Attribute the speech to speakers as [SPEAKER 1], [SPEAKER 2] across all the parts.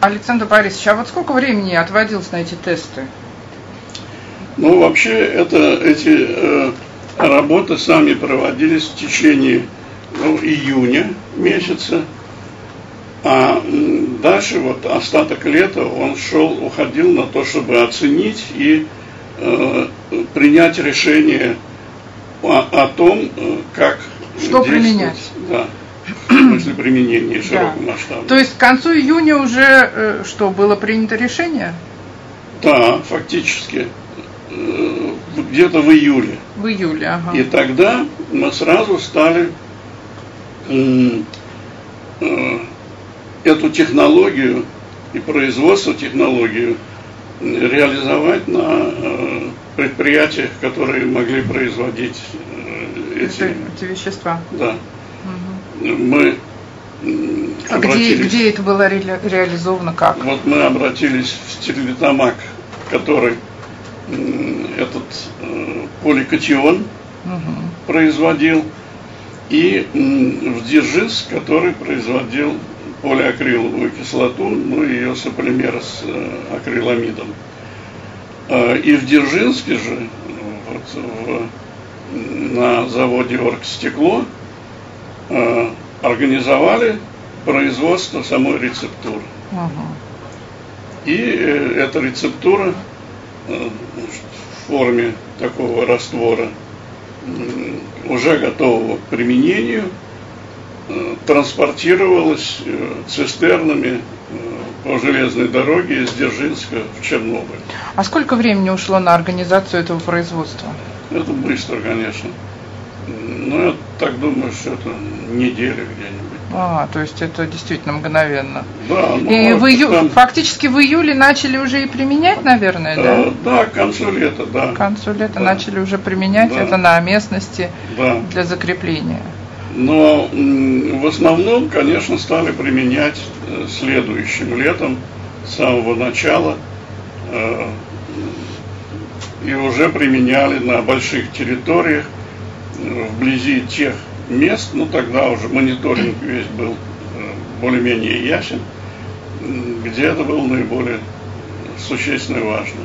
[SPEAKER 1] Александр Борисович, а вот сколько времени отводилось на эти тесты?
[SPEAKER 2] Ну, вообще, это, эти э, работы сами проводились в течение ну, июня месяца. А дальше вот остаток лета он шел, уходил на то, чтобы оценить и э, принять решение о, о том, э, как
[SPEAKER 1] что применять.
[SPEAKER 2] Да. Смысле применения широкого да. масштаба.
[SPEAKER 1] То есть к концу июня уже э, что, было принято решение?
[SPEAKER 2] Да, фактически. Э, где-то в июле.
[SPEAKER 1] В июле, ага.
[SPEAKER 2] И тогда мы сразу стали э, эту технологию и производство технологию реализовать на предприятиях, которые могли производить
[SPEAKER 1] эти, эти вещества.
[SPEAKER 2] Да. Мы
[SPEAKER 1] а где, где это было ре, реализовано, как?
[SPEAKER 2] Вот мы обратились в Стерлитамак, который этот э, поликатион угу. производил, и в Дзержинск, который производил полиакриловую кислоту, ну и ее сополимер с э, акриламидом. Э, и в Дзержинске же, вот, в на заводе «Оргстекло» э, организовали производство самой рецептуры. И э, эта рецептура э, в форме такого раствора уже готового к применению транспортировалась цистернами по железной дороге из Дзержинска в Чернобыль.
[SPEAKER 1] А сколько времени ушло на организацию этого производства?
[SPEAKER 2] Это быстро, конечно. Но я так думаю, что это неделя где-нибудь.
[SPEAKER 1] А, то есть это действительно мгновенно.
[SPEAKER 2] Да.
[SPEAKER 1] Ну, и в ию... там... фактически в июле начали уже и применять, наверное, да?
[SPEAKER 2] Да, да к концу лета, да.
[SPEAKER 1] К концу лета да. начали уже применять да. это на местности да. для закрепления.
[SPEAKER 2] Но в основном, конечно, стали применять э, следующим летом, с самого начала, э, и уже применяли на больших территориях, э, вблизи тех мест, ну тогда уже мониторинг весь был более-менее ясен, где это было наиболее существенно и важно.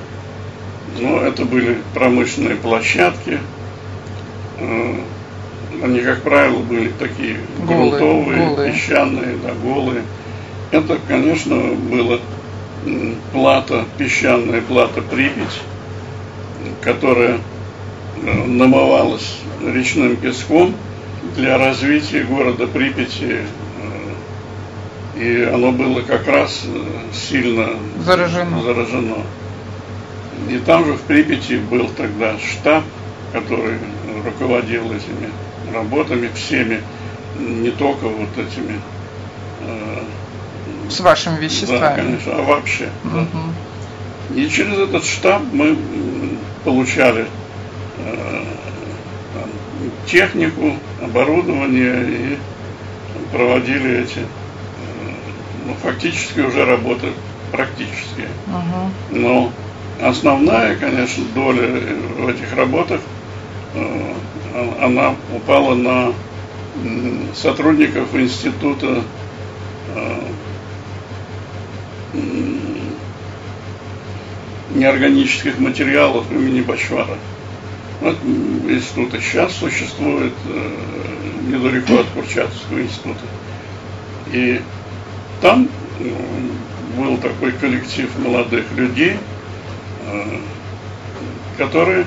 [SPEAKER 2] Но это были промышленные площадки, они, как правило, были такие голые, грунтовые, голые. песчаные, да, голые. Это, конечно, было плата, песчаная плата Припять, которая э, намывалась речным песком для развития города Припяти. Э, и оно было как раз э, сильно
[SPEAKER 1] заражено.
[SPEAKER 2] заражено. И там же в Припяти был тогда штаб, который руководил этими работами всеми, не только вот этими.
[SPEAKER 1] Э, С вашими веществами. Да,
[SPEAKER 2] конечно, а вообще. Угу. Да. И через этот штаб мы получали технику, оборудование и проводили эти, ну, фактически уже работы практические. Угу. Но основная, конечно, доля в этих работах э, она упала на сотрудников института э, неорганических материалов имени Бачвара. Вот институт сейчас существует э, недалеко от Курчатовского института. И там был такой коллектив молодых людей, э, которые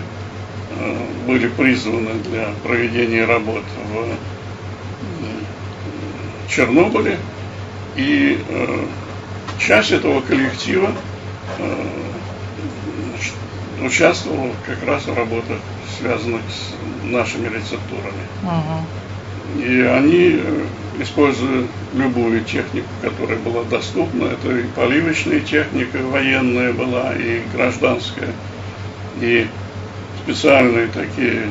[SPEAKER 2] были призваны для проведения работ в Чернобыле. И э, часть этого коллектива э, участвовала как раз в работах, связанных с нашими рецептурами. Угу. И они, э, используя любую технику, которая была доступна, это и поливочная техника военная была, и гражданская, и специальные такие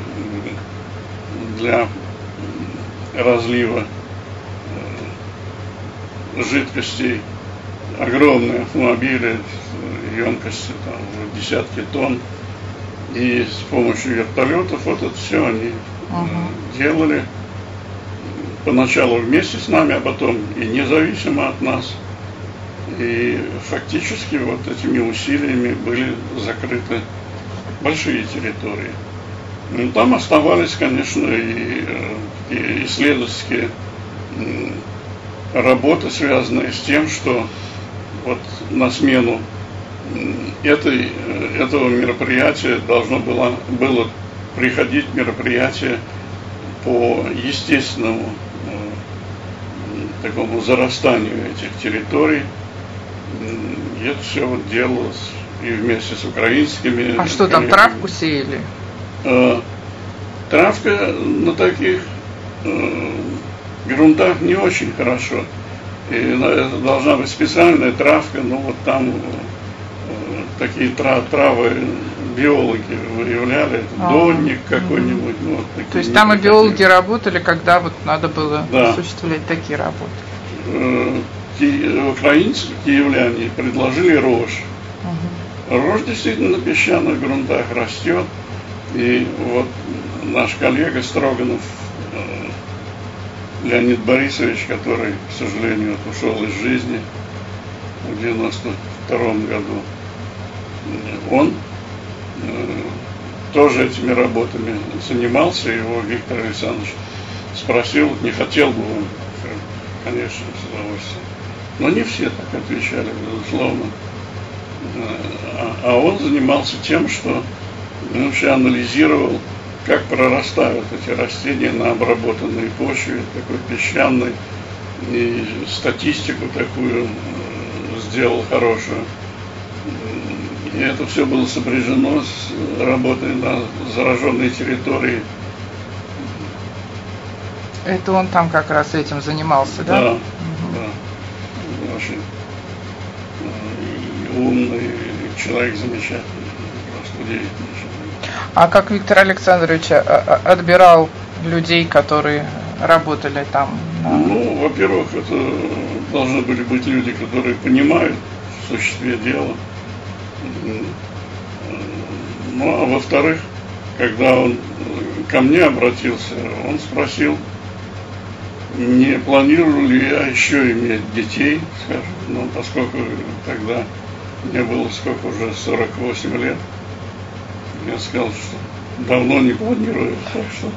[SPEAKER 2] для разлива э, жидкостей огромные автомобили емкостью там уже десятки тонн. И с помощью вертолетов вот это все они uh-huh. делали. Поначалу вместе с нами, а потом и независимо от нас. И фактически вот этими усилиями были закрыты большие территории. Ну, там оставались, конечно, и, э, и исследовательские работы, связанные с тем, что вот на смену этой, э, этого мероприятия должно было, было приходить мероприятие по естественному э, такому зарастанию этих территорий. И это все вот делалось и вместе с украинскими.
[SPEAKER 1] А что там, травку сеяли?
[SPEAKER 2] Э, травка на таких грунтах не очень хорошо. И должна быть специальная травка, ну вот там такие травы биологи выявляли,
[SPEAKER 1] а,
[SPEAKER 2] донник какой-нибудь. Ну, вот
[SPEAKER 1] такие, То есть там и биологи работали, когда вот надо было да. осуществлять такие работы?
[SPEAKER 2] Э, украинцы, киевляне, предложили рожь. Угу. Рожь действительно на песчаных грунтах растет. И вот наш коллега Строганов э, Леонид Борисович, который, к сожалению, ушел из жизни в 92 году, он э, тоже этими работами занимался, его Виктор Александрович спросил, не хотел бы он, конечно, с удовольствием. Но не все так отвечали, безусловно. А, а он занимался тем, что ну, вообще анализировал, как прорастают эти растения на обработанной почве, такой песчаной, и статистику такую э, сделал хорошую. И это все было сопряжено с работой на зараженной территории.
[SPEAKER 1] Это он там как раз этим занимался, да?
[SPEAKER 2] Да, угу. да. Очень э, умный человек, замечательный, просто удивительный человек.
[SPEAKER 1] А как Виктор Александрович а, отбирал людей, которые работали там?
[SPEAKER 2] Ну, во-первых, это должны были быть люди, которые понимают в существе дела. Ну, а во-вторых, когда он ко мне обратился, он спросил, не планирую ли я еще иметь детей, скажем, ну, поскольку тогда мне было сколько уже, 48 лет. Я сказал, что давно не планирую, так что...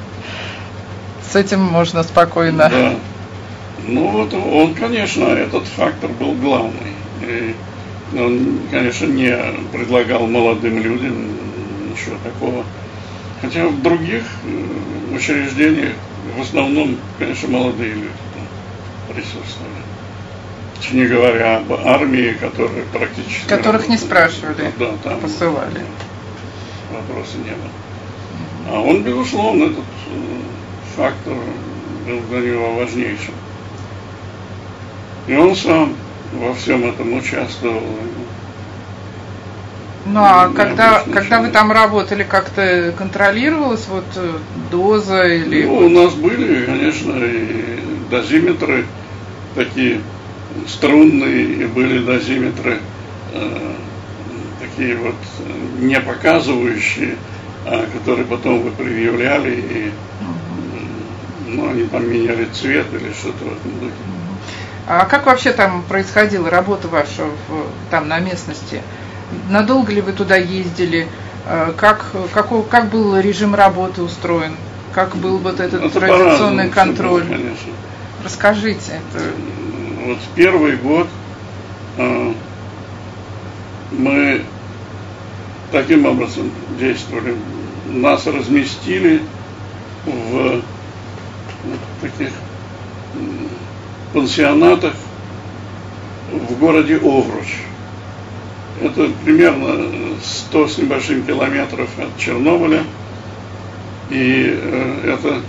[SPEAKER 1] С этим можно спокойно...
[SPEAKER 2] Да. Ну вот он, конечно, этот фактор был главный. И он, конечно, не предлагал молодым людям ничего такого. Хотя в других э, учреждениях в основном, конечно, молодые люди там присутствовали. Не говоря об армии, которые практически...
[SPEAKER 1] Которых работали. не спрашивали,
[SPEAKER 2] да, там,
[SPEAKER 1] посылали.
[SPEAKER 2] Вопроса не было. А он, безусловно, этот э, фактор был для него важнейшим. И он сам во всем этом участвовал.
[SPEAKER 1] Ну а когда, когда вы там работали, как-то контролировалась вот э, доза или...
[SPEAKER 2] Ну, у нас были, конечно, и дозиметры такие струнные, и были дозиметры э, такие вот не показывающие, а которые потом вы предъявляли, и ну, они там меняли цвет или что-то в этом духе.
[SPEAKER 1] А как вообще там происходила работа ваша в, там на местности? Надолго ли вы туда ездили? А как, как, как был режим работы устроен? Как был вот этот это традиционный контроль? Было, конечно. Расскажите.
[SPEAKER 2] Вот первый год э, мы таким образом действовали. Нас разместили в вот таких пансионатах в городе Овруч. Это примерно 100 с небольшим километров от Чернобыля. И э, это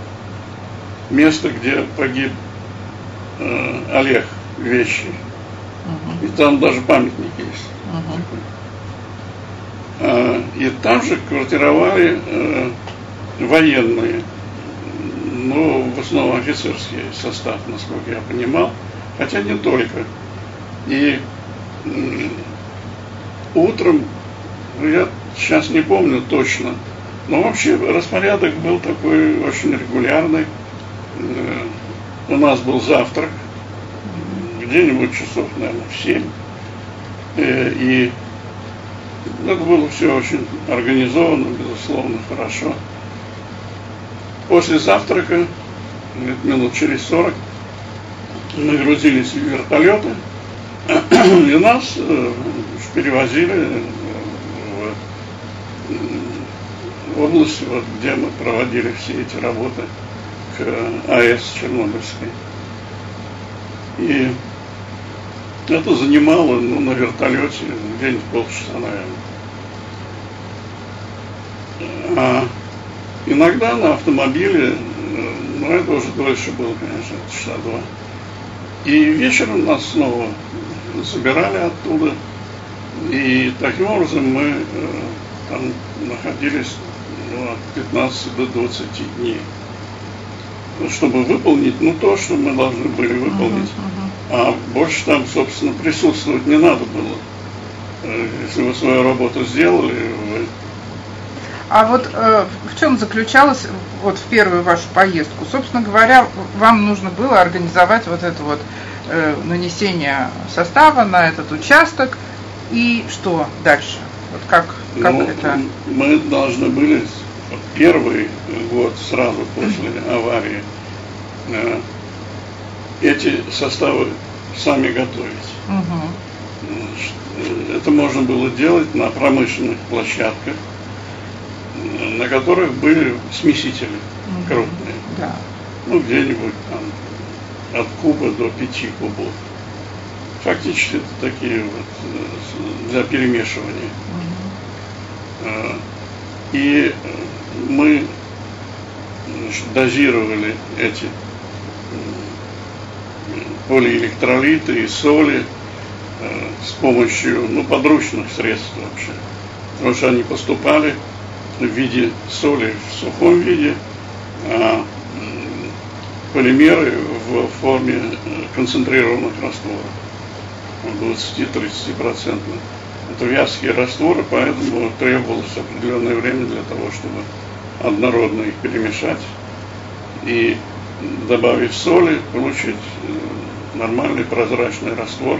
[SPEAKER 2] место, где погиб э, Олег Вещий. И там даже памятник есть. Uh-huh. И там же квартировали военные ну, в основном офицерский состав, насколько я понимал, хотя не только. И утром, ну, я сейчас не помню точно, но вообще распорядок был такой очень регулярный. Э, у нас был завтрак, где-нибудь часов, наверное, в 7. Э, и это было все очень организовано, безусловно, хорошо. После завтрака, минут через 40, нагрузились в вертолеты, и нас э, перевозили в область, вот, где мы проводили все эти работы к АЭС Чернобыльской. И это занимало ну, на вертолете где-нибудь полчаса, наверное. А иногда на автомобиле, ну это уже дольше было, конечно, часа два. И вечером нас снова забирали оттуда. И таким образом мы э, там находились ну, от 15 до 20 дней. Чтобы выполнить, ну, то, что мы должны были выполнить. Uh-huh, uh-huh. А больше там, собственно, присутствовать не надо было. Э, если вы свою работу сделали, вы
[SPEAKER 1] а вот э, в чем заключалась вот в первую вашу поездку? Собственно говоря, вам нужно было организовать вот это вот э, нанесение состава на этот участок и что дальше? Вот как, как ну, это?
[SPEAKER 2] Мы должны были первый год сразу после аварии э, эти составы сами готовить. Угу. Это можно было делать на промышленных площадках на которых были смесители угу. крупные. Да. Ну, где-нибудь там от куба до пяти кубов. Фактически это такие вот э, для перемешивания. Угу. И мы значит, дозировали эти полиэлектролиты и соли э, с помощью ну, подручных средств вообще. Потому что они поступали в виде соли в сухом виде, а полимеры в форме э, концентрированных растворов 20-30%. Это вязкие растворы, поэтому требовалось определенное время для того, чтобы однородно их перемешать и добавив соли, получить э, нормальный прозрачный раствор.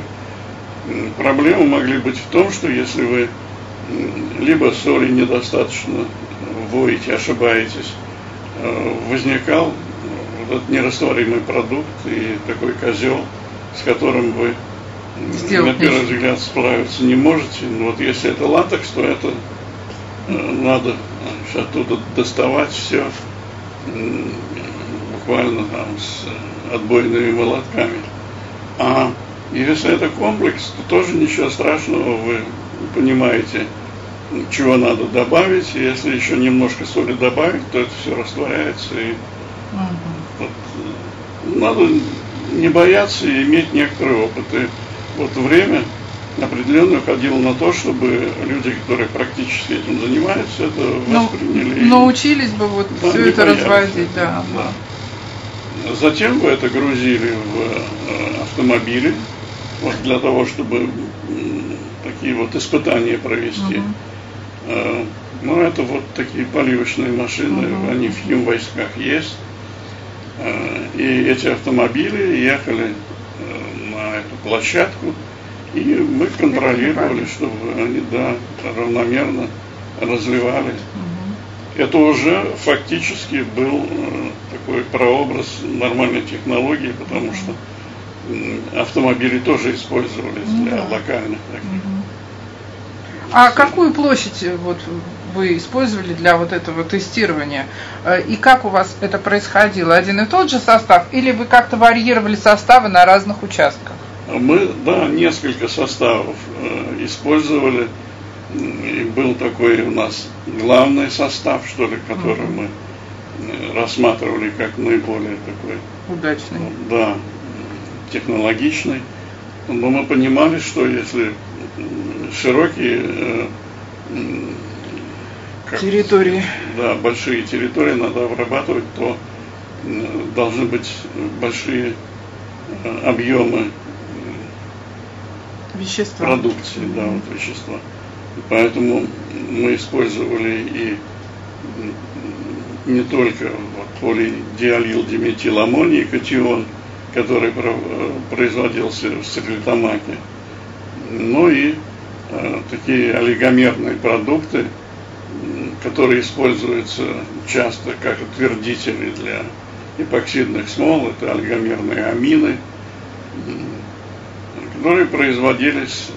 [SPEAKER 2] Проблемы могли быть в том, что если вы либо соли недостаточно вводите, ошибаетесь, э, возникал вот этот нерастворимый продукт и такой козел, с которым вы Сделать на первый взгляд справиться не можете. Но вот если это латекс, то это э, надо оттуда доставать все буквально там с отбойными молотками. А если это комплекс, то тоже ничего страшного, вы понимаете, чего надо добавить. Если еще немножко соли добавить, то это все растворяется. И угу. вот, э, надо не бояться и иметь некоторый опыт. И вот время определенно уходило на то, чтобы люди, которые практически этим занимаются, это
[SPEAKER 1] ну, восприняли. Научились бы вот да, все это боялись. разводить, да. да.
[SPEAKER 2] Затем вы это грузили в э, автомобили, вот для того, чтобы такие вот испытания провести. Угу. Ну, это вот такие поливочные машины, угу. они в хим войсках есть. Э, и эти автомобили ехали э, на эту площадку, и мы контролировали, чтобы они да, равномерно разливали. Угу. Это уже фактически был такой прообраз нормальной технологии, потому что автомобили тоже использовались ну, для локальных таких.
[SPEAKER 1] А какую площадь э, вот вы использовали для вот этого тестирования? Э, и как у вас это происходило? Один и тот же состав или вы как-то варьировали составы на разных участках?
[SPEAKER 2] Мы, да, несколько составов э, использовали. И был такой у нас главный состав, что ли, который mm-hmm. мы рассматривали как наиболее такой
[SPEAKER 1] удачный.
[SPEAKER 2] Да, технологичный. Но мы понимали, что если широкие э,
[SPEAKER 1] как, территории,
[SPEAKER 2] да, большие территории надо обрабатывать, то должны быть большие э, объемы
[SPEAKER 1] вещества.
[SPEAKER 2] продукции, да, вот вещества. поэтому мы использовали и не только вот, полидиалил диметиламоний, катион, который производился в стерлитамаке, ну и э, такие олигомерные продукты, которые используются часто как утвердители для эпоксидных смол, это олигомерные амины, которые производились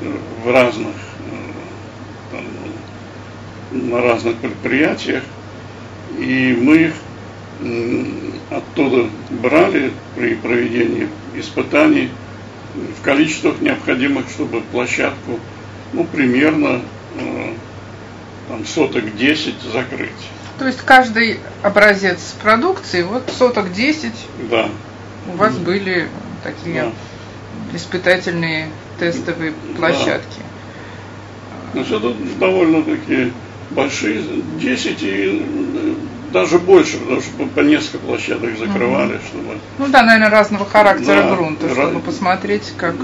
[SPEAKER 2] в разных, э, там, на разных предприятиях, и мы их оттуда брали при проведении испытаний в количествах необходимых, чтобы площадку, ну, примерно э, там, соток 10 закрыть.
[SPEAKER 1] То есть каждый образец продукции, вот соток 10
[SPEAKER 2] да.
[SPEAKER 1] у вас да. были такие да. испытательные тестовые площадки.
[SPEAKER 2] Да. Значит, это довольно-таки большие, 10 и даже больше, потому что по несколько площадок закрывали, угу. чтобы...
[SPEAKER 1] Ну да, наверное, разного характера да, грунта, чтобы раз... посмотреть, как...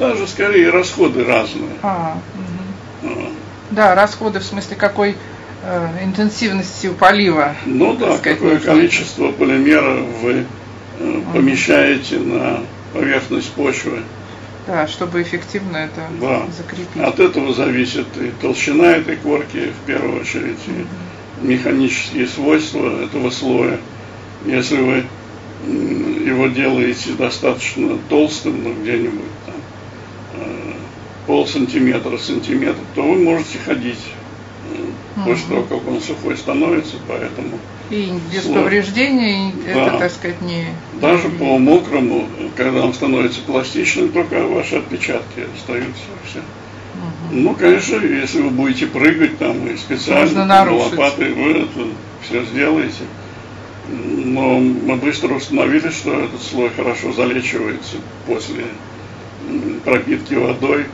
[SPEAKER 2] Даже скорее расходы разные.
[SPEAKER 1] А, угу. а. Да, расходы в смысле какой э, интенсивности полива.
[SPEAKER 2] Ну да, сказать, какое нужно. количество полимера вы э, угу. помещаете на поверхность почвы.
[SPEAKER 1] Да, чтобы эффективно это да. закрепить.
[SPEAKER 2] От этого зависит и толщина этой корки в первую очередь, угу механические свойства этого слоя. Если вы его делаете достаточно толстым, ну где-нибудь там э, пол сантиметра, сантиметр, то вы можете ходить угу. после того, как он сухой становится, поэтому...
[SPEAKER 1] И без слой. повреждений да. это, так сказать, не...
[SPEAKER 2] Даже не... по мокрому, когда он становится пластичным, только ваши отпечатки остаются, все. Ну, конечно, если вы будете прыгать там и специально лопатой, вы это все сделаете. Но мы быстро установили, что этот слой хорошо залечивается после пропитки водой.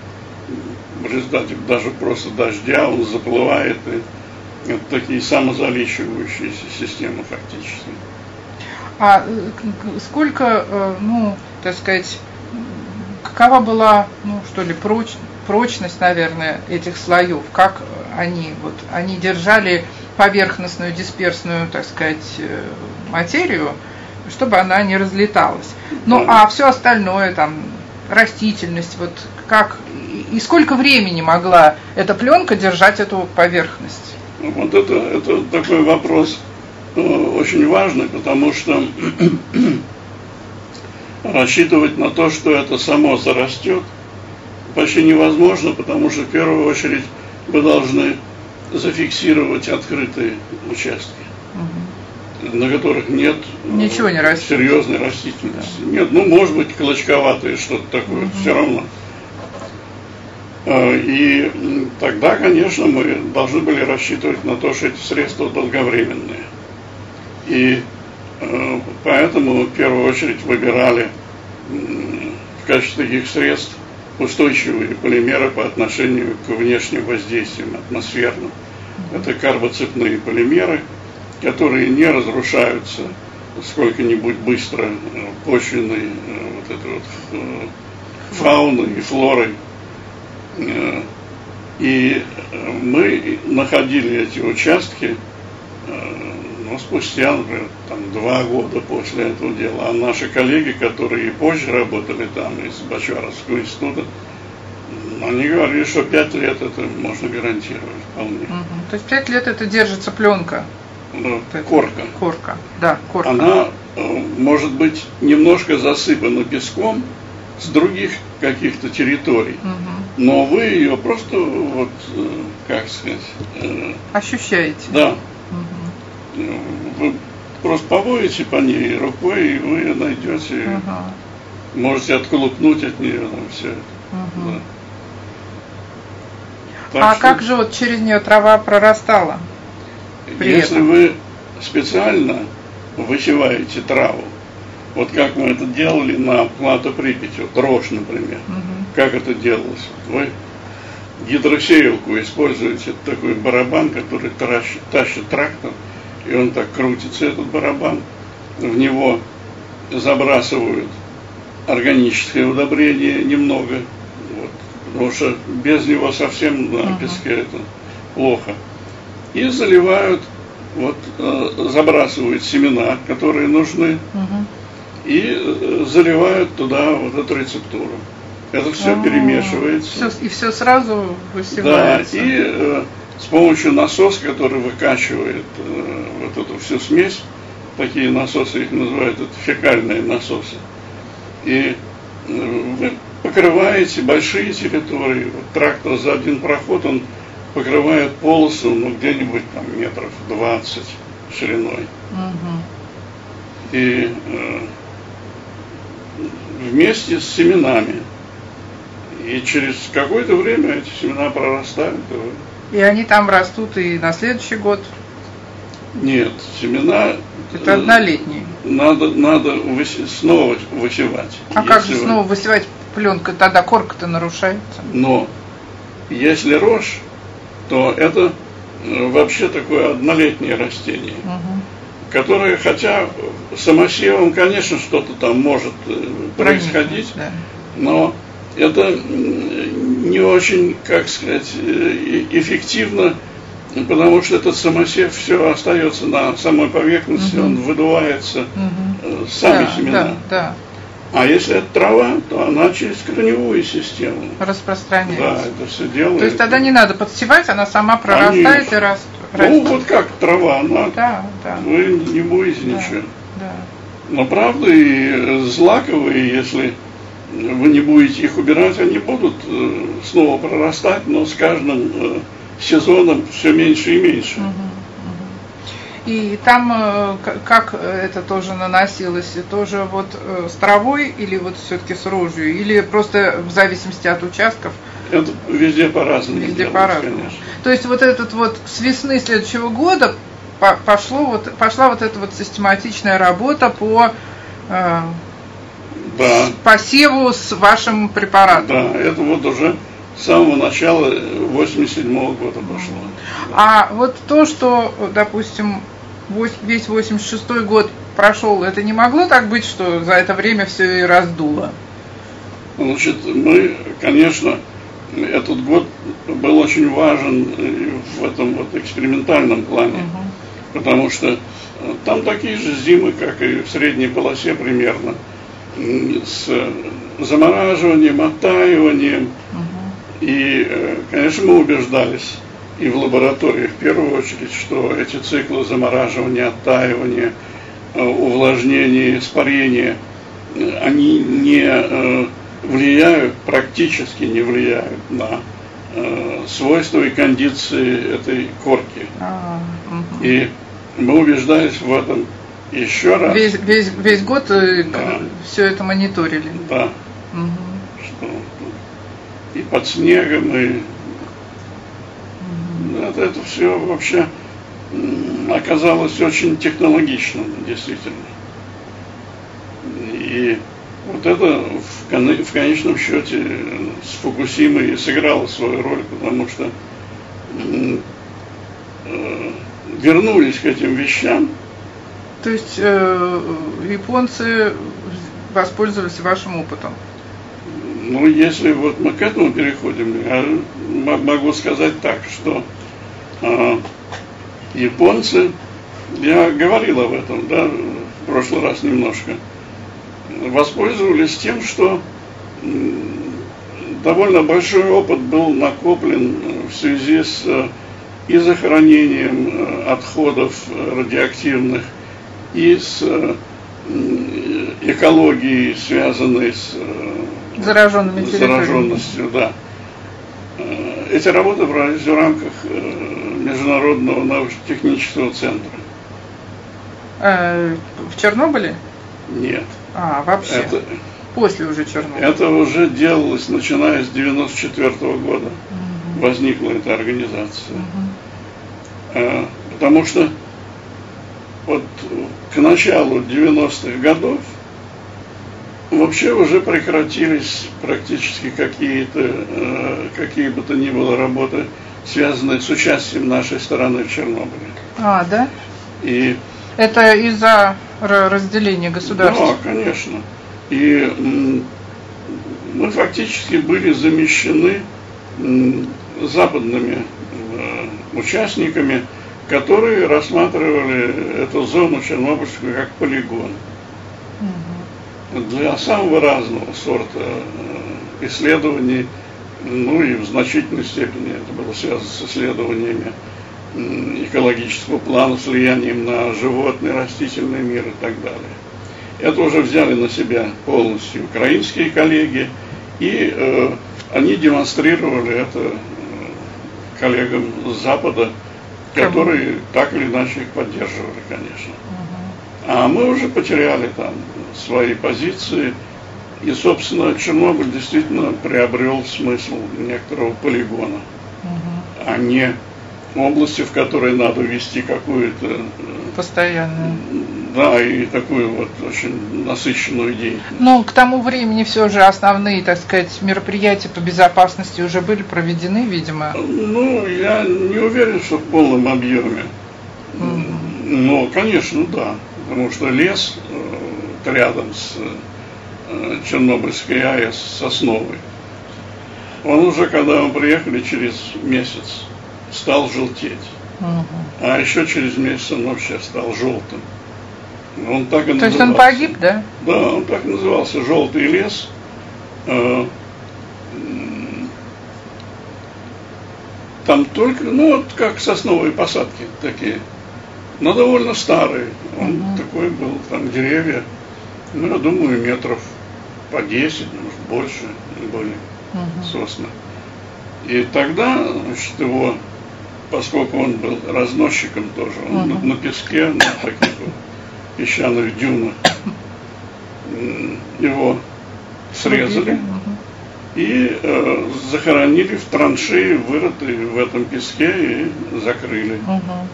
[SPEAKER 2] В результате даже просто дождя он заплывает. И это такие самозалечивающиеся системы фактически.
[SPEAKER 1] А э, сколько, э, ну, так сказать, какова была, ну, что ли, прочность? Прочность, наверное, этих слоев, как они, вот, они держали поверхностную, дисперсную, так сказать, э, материю, чтобы она не разлеталась. Ну, а все остальное, там, растительность, вот как и сколько времени могла эта пленка держать эту поверхность?
[SPEAKER 2] Вот это, это такой вопрос э, очень важный, потому что рассчитывать на то, что это само зарастет, почти невозможно, потому что в первую очередь вы должны зафиксировать открытые участки, угу. на которых нет
[SPEAKER 1] Ничего не растет.
[SPEAKER 2] серьезной растительности. Да. Нет, ну может быть клочковатые что-то такое, угу. все равно. А, и тогда, конечно, мы должны были рассчитывать на то, что эти средства долговременные. И а, поэтому в первую очередь выбирали в качестве таких средств устойчивые полимеры по отношению к внешним воздействиям атмосферным. Это карбоцепные полимеры, которые не разрушаются сколько-нибудь быстро э, почвенной э, вот этой вот э, фауны и флорой. И мы находили эти участки ну, спустя, например, там, два года после этого дела. А наши коллеги, которые и позже работали там из Бачаровского института, они говорили, что пять лет это можно гарантировать вполне. Угу.
[SPEAKER 1] То есть пять лет это держится пленка?
[SPEAKER 2] Ну, корка.
[SPEAKER 1] Корка, да, корка.
[SPEAKER 2] Она э, может быть немножко засыпана песком с других каких-то территорий, угу. но вы ее просто вот, э, как сказать...
[SPEAKER 1] Э, Ощущаете?
[SPEAKER 2] Да. Вы просто поводите по ней рукой, и вы ее найдете. Ага. Можете отколупнуть от нее там все это. Ага.
[SPEAKER 1] Да. а что, как же вот через нее трава прорастала?
[SPEAKER 2] Если этом? вы специально высеваете траву, вот как мы это делали на плато Припяти, вот рожь, например, угу. как это делалось? Вы гидросеялку используете, такой барабан, который тащит, тащит трактор, и он так крутится, этот барабан, в него забрасывают органическое удобрение немного, вот, потому что без него совсем на uh-huh. песке это плохо. И заливают, вот, э, забрасывают семена, которые нужны, uh-huh. и э, заливают туда вот эту рецептуру. Это все
[SPEAKER 1] А,
[SPEAKER 2] перемешивается.
[SPEAKER 1] всё- и все сразу
[SPEAKER 2] Да,
[SPEAKER 1] высевается.
[SPEAKER 2] и э, с помощью насоса, который выкачивает э, вот эту всю смесь, такие насосы их называют, это фекальные насосы. И э, вы покрываете большие территории. Вот трактор за один проход, он покрывает полосу, ну, где-нибудь там метров 20 шириной.
[SPEAKER 1] Мгм.
[SPEAKER 2] И э, вместе с семенами. И через какое-то время эти семена прорастают. и
[SPEAKER 1] И они там растут и на следующий год.
[SPEAKER 2] Нет, семена
[SPEAKER 1] Это
[SPEAKER 2] э,
[SPEAKER 1] однолетние.
[SPEAKER 2] надо, надо высе- снова высевать.
[SPEAKER 1] А как же
[SPEAKER 2] вы-
[SPEAKER 1] снова высевать пленка? Тогда корка-то нарушается.
[SPEAKER 2] Но если рожь, то это э, вообще такое однолетнее растение,
[SPEAKER 1] Мгм.
[SPEAKER 2] которое, хотя самосевом, конечно, что-то там может э, происходить,
[SPEAKER 1] Да.
[SPEAKER 2] но это не очень, как сказать, э, эффективно, потому что этот самосев все остается на самой поверхности,
[SPEAKER 1] Мгм.
[SPEAKER 2] он выдувается э, сами
[SPEAKER 1] да,
[SPEAKER 2] семена.
[SPEAKER 1] Да, да,
[SPEAKER 2] А если это трава, то она через корневую систему.
[SPEAKER 1] распространяется.
[SPEAKER 2] Да, это все делает.
[SPEAKER 1] То есть тогда не надо подсевать, она сама прорастает
[SPEAKER 2] Конечно.
[SPEAKER 1] и раст-
[SPEAKER 2] Ну,
[SPEAKER 1] растет.
[SPEAKER 2] вот как трава, она,
[SPEAKER 1] Да, да.
[SPEAKER 2] вы не будете
[SPEAKER 1] да,
[SPEAKER 2] ничего.
[SPEAKER 1] да.
[SPEAKER 2] Но правда и злаковые, если вы не будете их убирать, они будут э, снова прорастать, но с каждым э, сезоном все меньше и меньше.
[SPEAKER 1] И там э, как это тоже наносилось? Тоже вот с травой или вот все-таки с рожью? Или просто в зависимости от участков?
[SPEAKER 2] Это везде по-разному.
[SPEAKER 1] Везде по-разному. То есть вот этот вот с весны следующего года по- пошло вот, пошла вот эта вот систематичная работа по
[SPEAKER 2] Да,
[SPEAKER 1] посеву с вашим препаратом.
[SPEAKER 2] да, это вот уже с самого начала 87 года пошло.
[SPEAKER 1] А вот то, что, допустим, весь 86 год прошел, это не могло так быть, что за это время все и раздуло?
[SPEAKER 2] Значит, мы, конечно, этот год был очень важен в этом вот экспериментальном плане,
[SPEAKER 1] Мгм.
[SPEAKER 2] потому что э, там такие же зимы, как и в средней полосе примерно, с замораживанием, оттаиванием. И, э, конечно, мы убеждались и в лаборатории в первую очередь, что эти циклы замораживания, оттаивания, э, увлажнения, испарения, э, они не влияют, практически не влияют на свойства и кондиции этой корки.
[SPEAKER 1] А.
[SPEAKER 2] И мы убеждались в этом еще раз.
[SPEAKER 1] Весь, весь, весь год
[SPEAKER 2] Да.
[SPEAKER 1] все это мониторили.
[SPEAKER 2] Да,
[SPEAKER 1] Мгм.
[SPEAKER 2] что и под снегом, и это, это все вообще оказалось очень технологичным, действительно. И вот это в, кон- в конечном счете э, с Фукусимой сыграло свою роль, потому что э, вернулись к этим вещам,
[SPEAKER 1] То есть э, японцы воспользовались вашим опытом.
[SPEAKER 2] Ну, если вот мы к этому переходим, я могу сказать так, что а, японцы, я говорил об этом, да, в прошлый раз немножко, воспользовались тем, что довольно большой опыт был накоплен в связи с э, и захоронением э, отходов э, радиоактивных, и с э, м, экологией, связанной с э,
[SPEAKER 1] Зараженными
[SPEAKER 2] зараженностью, да. Э, Эти работы брались в рамках Международного научно-технического центра.
[SPEAKER 1] Э, в Чернобыле?
[SPEAKER 2] Нет.
[SPEAKER 1] А, вообще.
[SPEAKER 2] Это,
[SPEAKER 1] После уже Чернобыля.
[SPEAKER 2] это уже делалось, начиная с 94 года.
[SPEAKER 1] Мгм.
[SPEAKER 2] Возникла эта организация. Э, Потому что вот к началу 90-х годов вообще уже прекратились практически какие-то, э, какие бы то ни было работы, связанные с участием нашей стороны в Чернобыле.
[SPEAKER 1] А, да?
[SPEAKER 2] И
[SPEAKER 1] Это из-за ра- разделения государств.
[SPEAKER 2] да, конечно. И м, мы фактически были замещены м, западными э, участниками, которые рассматривали эту зону Чернобыльскую как полигон для самого разного сорта э, исследований, ну и в значительной степени это было связано с исследованиями экологического плана, с влиянием на животный, растительный мир и так далее. Это уже взяли на себя полностью украинские коллеги, и э, они демонстрировали это э, коллегам с Запада, которые так или иначе их поддерживали, конечно. А мы уже потеряли там свои позиции, и, собственно, Чернобыль действительно приобрел смысл некоторого полигона, а не области, в которой надо вести какую-то... Э,
[SPEAKER 1] Постоянную.
[SPEAKER 2] Да, и такую вот очень насыщенную деятельность.
[SPEAKER 1] Ну, к тому времени все же основные, так сказать, мероприятия по безопасности уже были проведены, видимо.
[SPEAKER 2] Ну, я не уверен, что в полном объеме. Mm-hmm. Но, конечно, да. Потому что лес э, рядом с э, Чернобыльской АЭС Сосновой, он уже, когда мы приехали через месяц, стал желтеть. Угу. А еще через месяц он вообще стал желтым.
[SPEAKER 1] Он так и То есть он погиб, да?
[SPEAKER 2] Да, он так назывался «Желтый лес». Э, там только, ну вот как сосновые посадки такие, но довольно старые. Он угу. такой был, там деревья, ну я думаю, метров по 10, может больше были угу. сосны. И тогда, значит, его поскольку он был разносчиком тоже, он uh-huh. на, на песке, на таких вот песчаных дюнах, его срезали и э, захоронили в траншеи, вырытые в этом песке и закрыли. Uh-huh.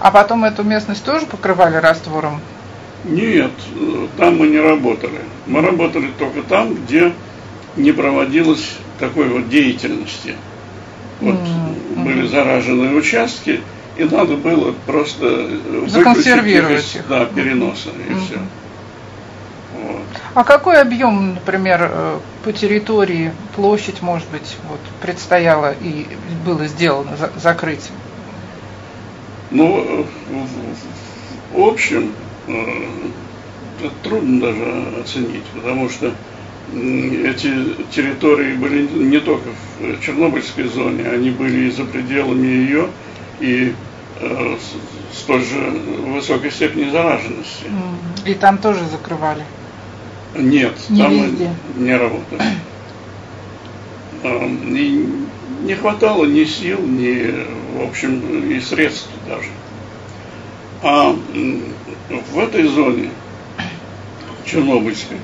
[SPEAKER 1] А потом эту местность тоже покрывали раствором?
[SPEAKER 2] Нет, там мы не работали. Мы работали только там, где не проводилось такой вот деятельности. Вот mm-hmm. были зараженные участки, и надо было просто
[SPEAKER 1] законсервировать их.
[SPEAKER 2] Да, переноса и mm-hmm. все.
[SPEAKER 1] Вот. А какой объем, например, э, по территории, площадь, может быть, вот, предстояло и было сделано за, закрыть?
[SPEAKER 2] Ну, в, в общем, э, трудно даже оценить, потому что эти территории были не только в Чернобыльской зоне, они были и за пределами ее, и э, с той же высокой степени зараженности.
[SPEAKER 1] И там тоже закрывали?
[SPEAKER 2] Нет, не там везде. не работали. А, и не хватало ни сил, ни, в общем, и средств даже. А в этой зоне Чернобыльской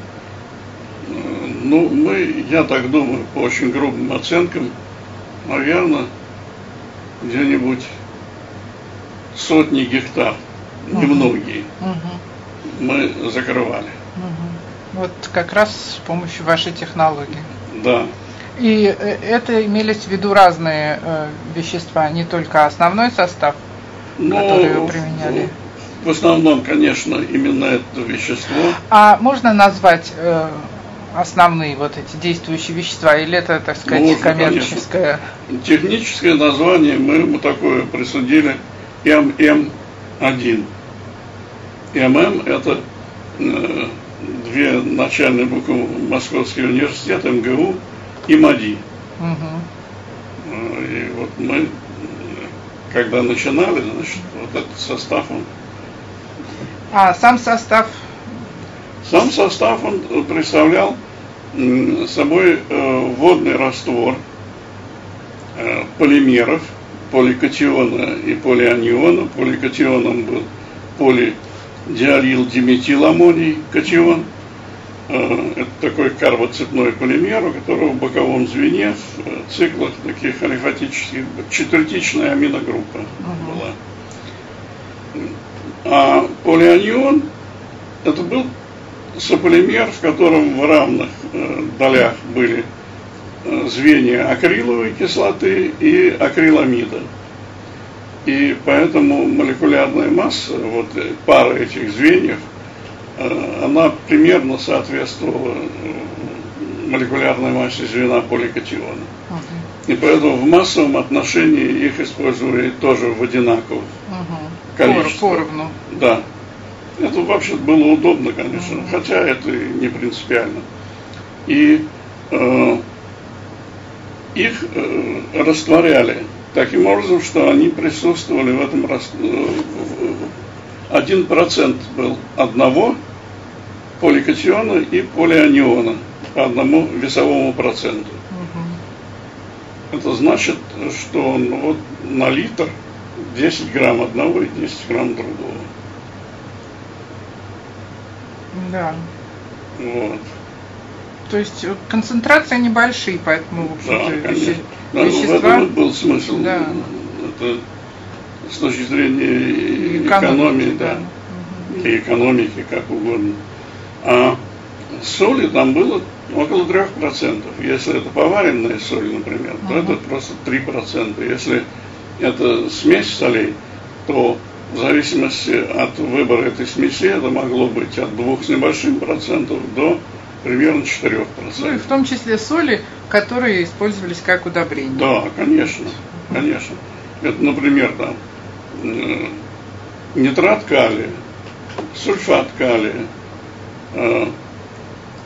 [SPEAKER 2] ну, мы, я так думаю, по очень грубым оценкам, наверное, где-нибудь сотни гектар, угу. немногие, угу. мы закрывали.
[SPEAKER 1] Угу. Вот как раз с помощью вашей технологии.
[SPEAKER 2] Да.
[SPEAKER 1] И э, это имелись в виду разные э, вещества, не только основной состав, Но который вы применяли.
[SPEAKER 2] В, в основном, конечно, именно это вещество.
[SPEAKER 1] А можно назвать э, основные вот эти действующие вещества, или это, так сказать, Можно, коммерческое?
[SPEAKER 2] Конечно. Техническое название мы ему такое присудили ММ1. ММ это э, две начальные буквы Московский университет, МГУ и МАДИ. Угу. И вот мы, когда начинали, значит, вот этот состав он.
[SPEAKER 1] А сам состав
[SPEAKER 2] сам состав он представлял собой э, водный раствор э, полимеров, поликатиона и полианиона. Поликатионом был полидиарил диметиламоний катион. Э, это такой карбоцепной полимер, у которого в боковом звене в циклах таких алифатических четвертичная аминогруппа была. А полианион это был сополимер, в котором в равных э, долях были э, звенья акриловой кислоты и акриламида. И поэтому молекулярная масса, вот э, пара этих звеньев, она примерно соответствовала молекулярной массе звена поликатиона. И поэтому в массовом отношении их использовали тоже в одинаковых uh-huh. количествах.
[SPEAKER 1] Поровну.
[SPEAKER 2] Да. Это вообще было удобно, конечно, хотя это не принципиально. И э, их э, растворяли таким образом, что они присутствовали в этом. Э, один процент был одного поликатиона и полианиона по одному весовому проценту. Это значит, что ну, вот на литр 10 грамм одного и 10 грамм другого.
[SPEAKER 1] Да.
[SPEAKER 2] Вот.
[SPEAKER 1] То есть э, концентрация небольшие, поэтому, в общем-то,
[SPEAKER 2] да, веще... вещества... В этом был смысл. Да. Это с точки зрения экономии, экономии да. да. Или экономики, как угодно. А соли там было около 3%. Если это поваренная соль, например, то uh-huh. это просто 3%. Если это смесь солей, то в зависимости от выбора этой смеси это могло быть от 2 с небольшим процентов до примерно 4%.
[SPEAKER 1] Ну и в том числе соли, которые использовались как удобрение.
[SPEAKER 2] Да, конечно, конечно. Это, например, там э, нитрат калия, сульфат калия, э,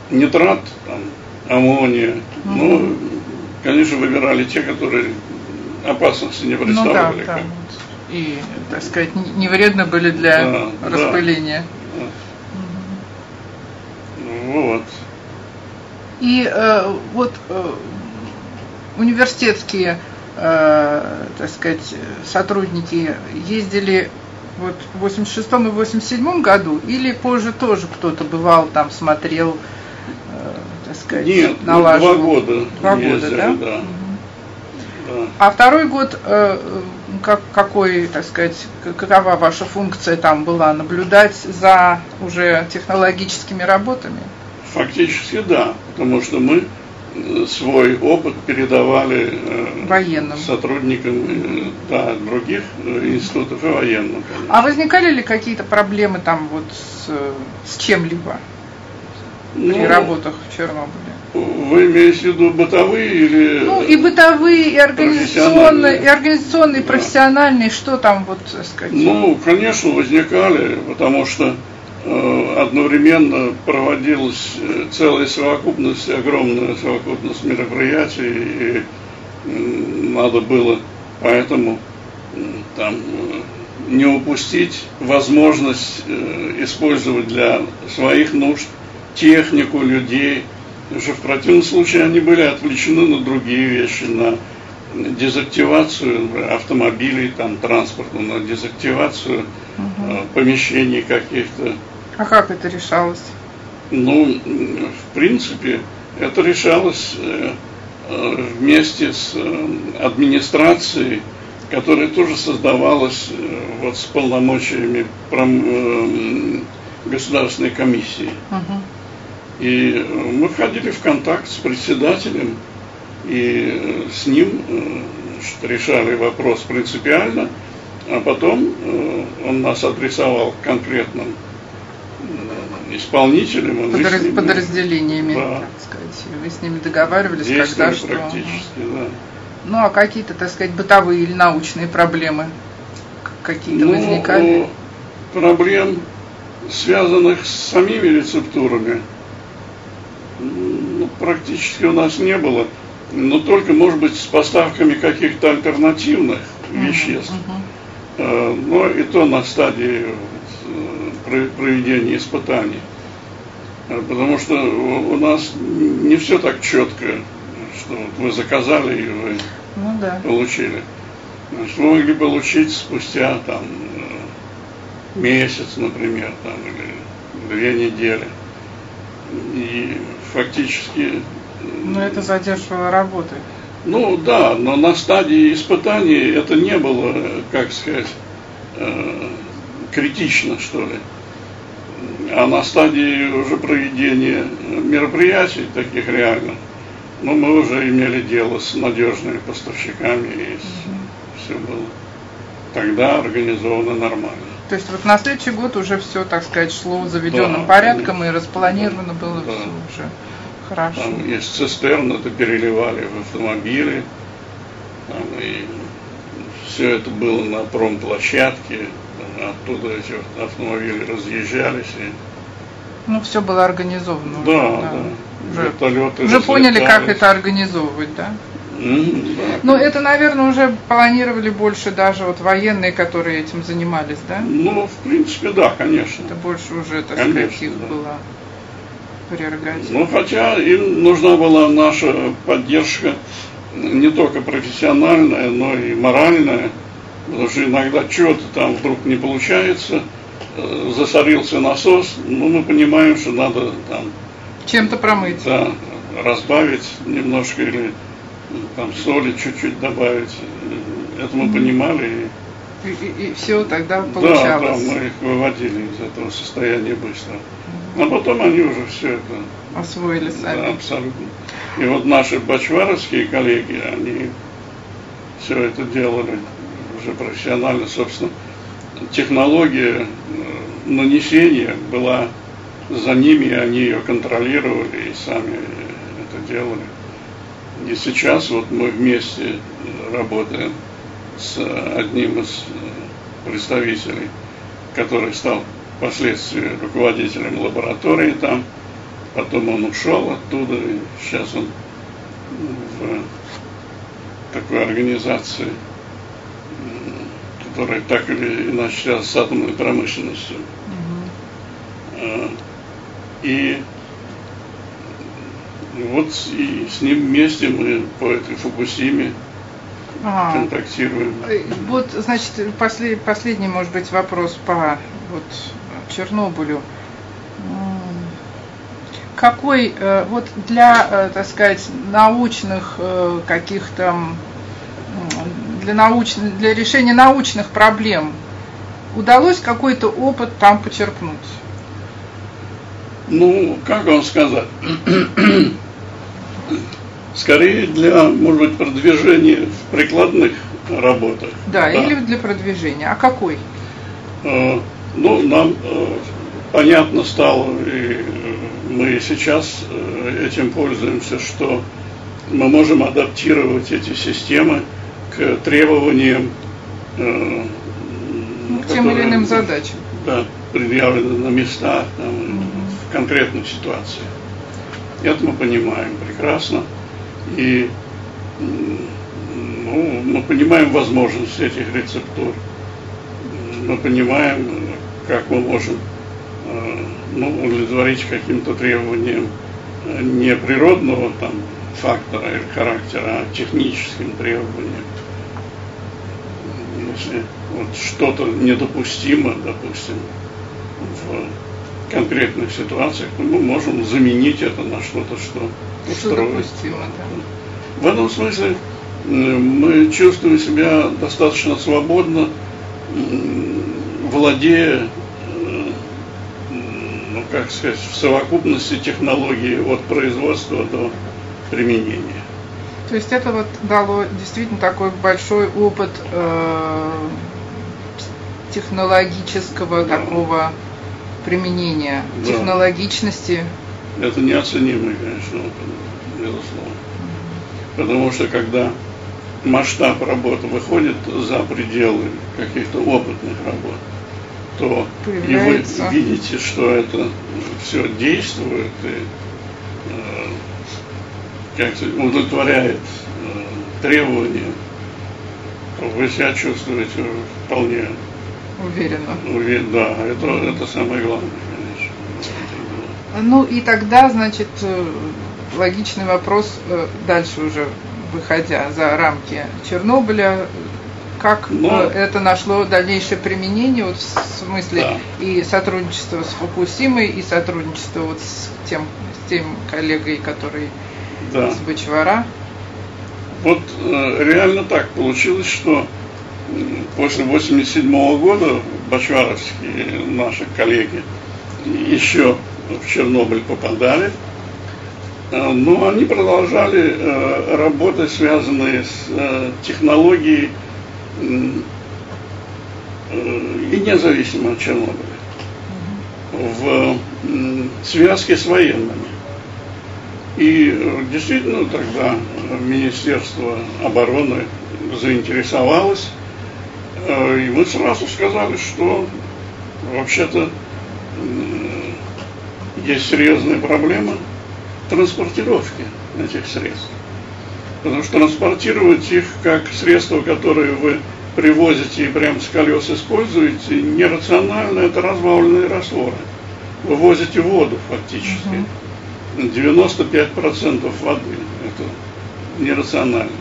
[SPEAKER 2] нитрат там, аммония. Угу. Ну, конечно, выбирали те, которые опасности не представляли. Ну, да, да.
[SPEAKER 1] И, так сказать, не вредны были для да, распыления. Да.
[SPEAKER 2] Угу. Вот.
[SPEAKER 1] И э, вот э, университетские, э, так сказать, сотрудники ездили вот в 86 и 87 году или позже тоже кто-то бывал там, смотрел,
[SPEAKER 2] э, так сказать, Нет, налаживал? два года.
[SPEAKER 1] Два года, да? да. А второй год, э, как, какой, так сказать, какова ваша функция там была, наблюдать за уже технологическими работами?
[SPEAKER 2] Фактически да, потому что мы э, свой опыт передавали
[SPEAKER 1] э, военным
[SPEAKER 2] сотрудникам э, да, других институтов и военным.
[SPEAKER 1] Конечно. А возникали ли какие-то проблемы там вот с, с чем-либо ну, при работах в Чернобыле?
[SPEAKER 2] Вы имеете в виду бытовые или
[SPEAKER 1] Ну и бытовые, и организационные, и организационные, да. профессиональные, что там вот сказать?
[SPEAKER 2] Ну, конечно, возникали, потому что Э, одновременно проводилась э, целая совокупность, огромная совокупность мероприятий, и надо было поэтому там э, не упустить возможность использовать для своих нужд технику, людей, потому что в противном случае они были отвлечены на другие вещи, на дезактивацию автомобилей, там, транспорта, на дезактивацию угу. помещений каких-то,
[SPEAKER 1] а как это решалось?
[SPEAKER 2] Ну, в принципе, это решалось э, э, вместе с э, администрацией, которая тоже создавалась вот с полномочиями государственной комиссии. Угу. И мы входили в контакт с председателем, и с ним решали вопрос принципиально, а потом он нас адресовал к конкретным исполнителем.
[SPEAKER 1] Подраз, ними, подразделениями, да. так сказать. Вы с ними договаривались, когда что.
[SPEAKER 2] практически, да.
[SPEAKER 1] Ну, а какие-то, так сказать, бытовые или научные проблемы какие-то ну, возникали?
[SPEAKER 2] Проблем, связанных с самими рецептурами, ну, практически у нас не было. Но только, может быть, с поставками каких-то альтернативных веществ. Uh-huh. Но и то на стадии проведения испытаний. Э, потому что у нас не все так четко, что вот вы заказали и вы ну, да. получили. Значит, вы могли получить спустя там э, месяц, например, там, или две недели. И фактически...
[SPEAKER 1] Но это задерживало работы.
[SPEAKER 2] Ну да, но на стадии испытаний это не было, как сказать, э, критично, что ли. А на стадии уже проведения мероприятий таких реальных, ну, мы уже имели дело с надежными поставщиками, и все было тогда организовано нормально.
[SPEAKER 1] То есть вот на следующий год уже все, так сказать, шло заведенным да, порядком и распланировано было да. все уже хорошо.
[SPEAKER 2] Там из цистерн это переливали в автомобили, там, и все это было на промплощадке, оттуда эти автомобили разъезжались. И...
[SPEAKER 1] Ну, все было организовано.
[SPEAKER 2] Да, да. да.
[SPEAKER 1] Уже, Вертолеты уже поняли, как это организовывать, да? Но это, наверное, уже планировали больше даже вот военные, которые этим занимались, да?
[SPEAKER 2] Ну, в принципе, да, конечно.
[SPEAKER 1] Это больше уже, так
[SPEAKER 2] Конечно,
[SPEAKER 1] сказать, их
[SPEAKER 2] да.
[SPEAKER 1] была прерогатива.
[SPEAKER 2] Ну, хотя им нужна была наша поддержка не только профессиональная, но и моральная, потому что иногда что-то там вдруг не получается, э, засорился насос, ну, мы понимаем, что надо там
[SPEAKER 1] Чем-то промыть.
[SPEAKER 2] да, разбавить немножко или ну, там соли чуть-чуть добавить. Это мы понимали. И,
[SPEAKER 1] И, все тогда
[SPEAKER 2] да, да,
[SPEAKER 1] получалось.
[SPEAKER 2] мы их выводили из этого состояния быстро. А потом они уже все это
[SPEAKER 1] Освоили
[SPEAKER 2] Да,
[SPEAKER 1] сами.
[SPEAKER 2] абсолютно. И вот наши бачваровские коллеги, они все это делали уже профессионально, собственно. Технология э, нанесения была за ними, они ее контролировали и сами это делали. И сейчас вот мы вместе работаем с одним из э, представителей, который стал впоследствии руководителем лаборатории там. Потом он ушел оттуда, и сейчас он в такой организации, м, которая так или иначе связана с атомной промышленностью. Э, И вот с- и с ним вместе мы по этой Фукусиме
[SPEAKER 1] А,
[SPEAKER 2] контактируем.
[SPEAKER 1] э, вот, значит, после- последний, может быть, вопрос по вот, Чернобылю. Какой, э, вот для, э, так сказать, научных каких-то, для, научных, для решения научных проблем удалось какой-то опыт там почерпнуть?
[SPEAKER 2] Ну, как вам сказать? Скорее для, может быть, продвижения в прикладных работах.
[SPEAKER 1] Да, или для продвижения. А какой?
[SPEAKER 2] Э, Ну, нам э, понятно стало, и э, мы сейчас э, этим пользуемся, что мы можем адаптировать эти системы к требованиям, э,
[SPEAKER 1] Ну, к тем или иным задачам.
[SPEAKER 2] Да, предъявлены на местах, там, в конкретной ситуации. Это мы понимаем прекрасно. И ну, мы понимаем возможности этих рецептур. Мы понимаем, как мы можем э, ну, удовлетворить каким-то требованиям э, не природного там, фактора или характера, а техническим требованиям. Если вот что-то недопустимо, допустим, в конкретных ситуациях, то мы можем заменить это на что-то, что
[SPEAKER 1] Что
[SPEAKER 2] устроит.
[SPEAKER 1] допустимо, да.
[SPEAKER 2] В этом смысле м, мы чувствуем себя достаточно свободно, владея, э, ну как сказать, в совокупности технологий от производства до применения.
[SPEAKER 1] То есть это вот дало действительно такой большой опыт э, технологического
[SPEAKER 2] Да.
[SPEAKER 1] такого применения,
[SPEAKER 2] Да.
[SPEAKER 1] технологичности.
[SPEAKER 2] Это неоценимый, конечно, опыт, безусловно. Потому что когда масштаб работы выходит за пределы каких-то опытных работ, то и вы
[SPEAKER 1] Появляется.
[SPEAKER 2] видите, что это все действует и э, как сказать, удовлетворяет э, требования, то вы себя чувствуете вполне
[SPEAKER 1] Уверенно.
[SPEAKER 2] уверенно. Да, это, это самое главное, конечно. в этом деле.
[SPEAKER 1] Ну и тогда, значит, э, логичный вопрос э, дальше уже выходя за рамки Чернобыля, как
[SPEAKER 2] Ну,
[SPEAKER 1] э, это нашло дальнейшее применение, вот в смысле
[SPEAKER 2] Да.
[SPEAKER 1] и сотрудничество с Фукусимой, и сотрудничество вот с тем, с тем коллегой, который
[SPEAKER 2] Да.
[SPEAKER 1] с Бачвара.
[SPEAKER 2] Вот э, реально так получилось, что после 87 года бачваровские наши коллеги еще в Чернобыль попадали, Э, но они продолжали э, работать, связанные с э, технологией и независимо от Чернобыля, в связке с военными. И действительно тогда Министерство обороны заинтересовалось, и мы сразу сказали, что вообще-то есть серьезная проблема транспортировки этих средств. Потому что транспортировать их как средство, которое вы привозите и прямо с колес используете, нерационально это разбавленные растворы. Вы возите воду фактически. 95% воды. Это нерационально.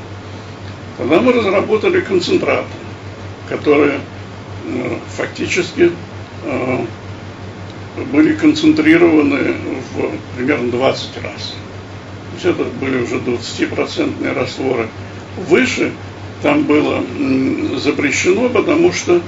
[SPEAKER 2] Тогда мы разработали концентраты, которые э, фактически э, были концентрированы в примерно 20 раз. То есть это были уже 20% растворы. Выше там было запрещено, потому что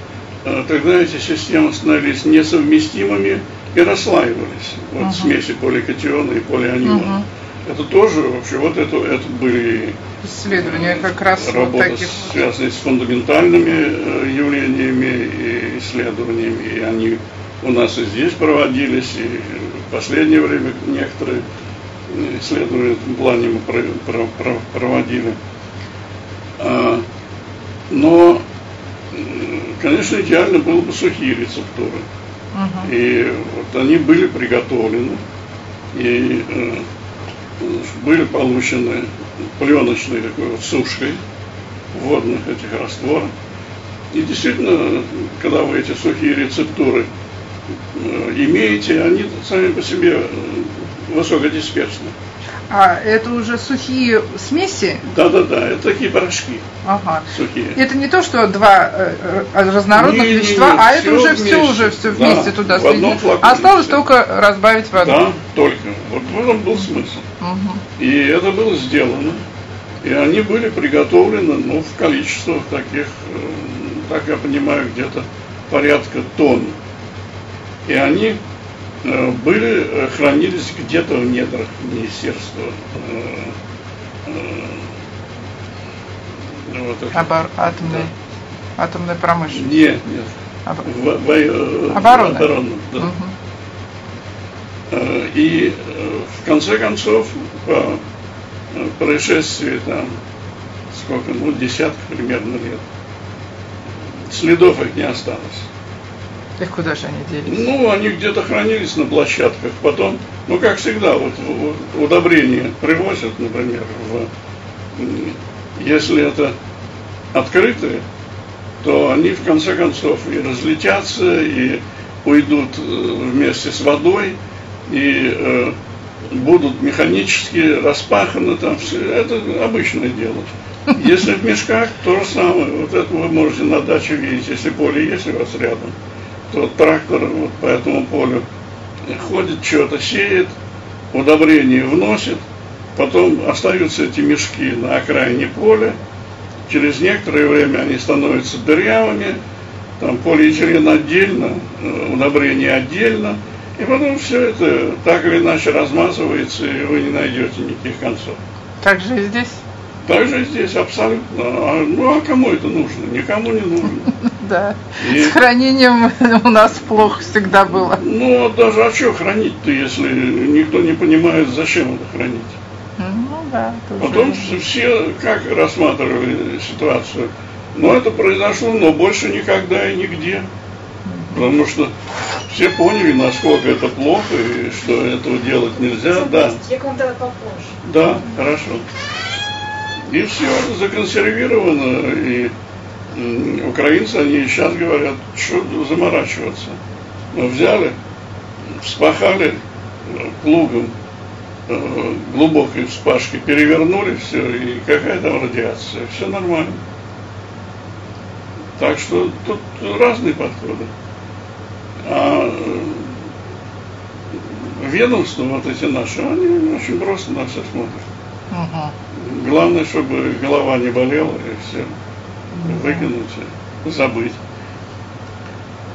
[SPEAKER 2] э, тогда эти системы становились несовместимыми и расслаивались. Вот uh-huh. смеси поликатиона и полианиона. Uh-huh. Это тоже вообще вот это, это были
[SPEAKER 1] исследования как раз
[SPEAKER 2] работы, вот таких связанные с фундаментальными э, явлениями и исследованиями. И они у нас и здесь проводились, и в последнее время некоторые исследования в этом плане мы проводили. А, но, конечно, идеально было бы сухие рецептуры. Uh-huh. И вот они были приготовлены, и э, были получены пленочной такой вот сушкой водных этих растворов. И действительно, когда вы эти сухие рецептуры э, имеете, они сами по себе э, высокодисперсны.
[SPEAKER 1] А это уже сухие смеси?
[SPEAKER 2] Да, да, да, это такие порошки.
[SPEAKER 1] Ага. Сухие. Это не то, что два э, разнородных не, вещества, не, не, а это уже вместе. все уже все вместе да, туда
[SPEAKER 2] сведено.
[SPEAKER 1] Осталось только разбавить воду.
[SPEAKER 2] Да, только. Вот в этом был смысл. Угу. И это было сделано. И они были приготовлены, ну, в количествах таких, э, так я понимаю, где-то порядка тонн. И они Э, были, э, хранились где-то в недрах Министерства
[SPEAKER 1] э, вот это. Обор, атомной, да. атомной промышленности.
[SPEAKER 2] Нет, нет. Об...
[SPEAKER 1] Оборона.
[SPEAKER 2] оборона да. угу. И в конце концов, по происшествии там, сколько, ну, десятка примерно лет, следов их не осталось.
[SPEAKER 1] И куда же они делись?
[SPEAKER 2] Ну, они где-то хранились на площадках. Потом, ну, как всегда, вот удобрения привозят, например, в, если это открытые, то они в конце концов и разлетятся, и уйдут э, вместе с водой, и э, будут механически распаханы там все. Это обычное дело. Если в мешках, то же самое. Вот это вы можете на даче видеть, если поле есть у вас рядом то трактор вот по этому полю ходит, что-то сеет, удобрение вносит, потом остаются эти мешки на окраине поля, через некоторое время они становятся дырявыми, там полиэтилен отдельно, э, удобрение отдельно, и потом все это так или иначе размазывается, и вы не найдете никаких концов.
[SPEAKER 1] Так же и здесь?
[SPEAKER 2] Так же и здесь, абсолютно. А, ну а кому это нужно? Никому не нужно.
[SPEAKER 1] Да. И... С хранением у нас плохо всегда было.
[SPEAKER 2] Ну, а даже а что хранить-то, если никто не понимает, зачем это хранить?
[SPEAKER 1] Ну, да.
[SPEAKER 2] Потом уже... все как рассматривали ситуацию. Но это произошло, но больше никогда и нигде. Потому что все поняли, насколько это плохо и что этого делать нельзя. Да.
[SPEAKER 3] Я к вам тогда попозже.
[SPEAKER 2] Да, хорошо. И все законсервировано, и украинцы, они сейчас говорят, что заморачиваться. Мы взяли, вспахали плугом э, глубокой вспашки, перевернули все, и какая там радиация, все нормально. Так что тут разные подходы. А э, ведомства вот эти наши, они очень просто на все смотрят. Угу. Главное, чтобы голова не болела и все выкинуть, забыть.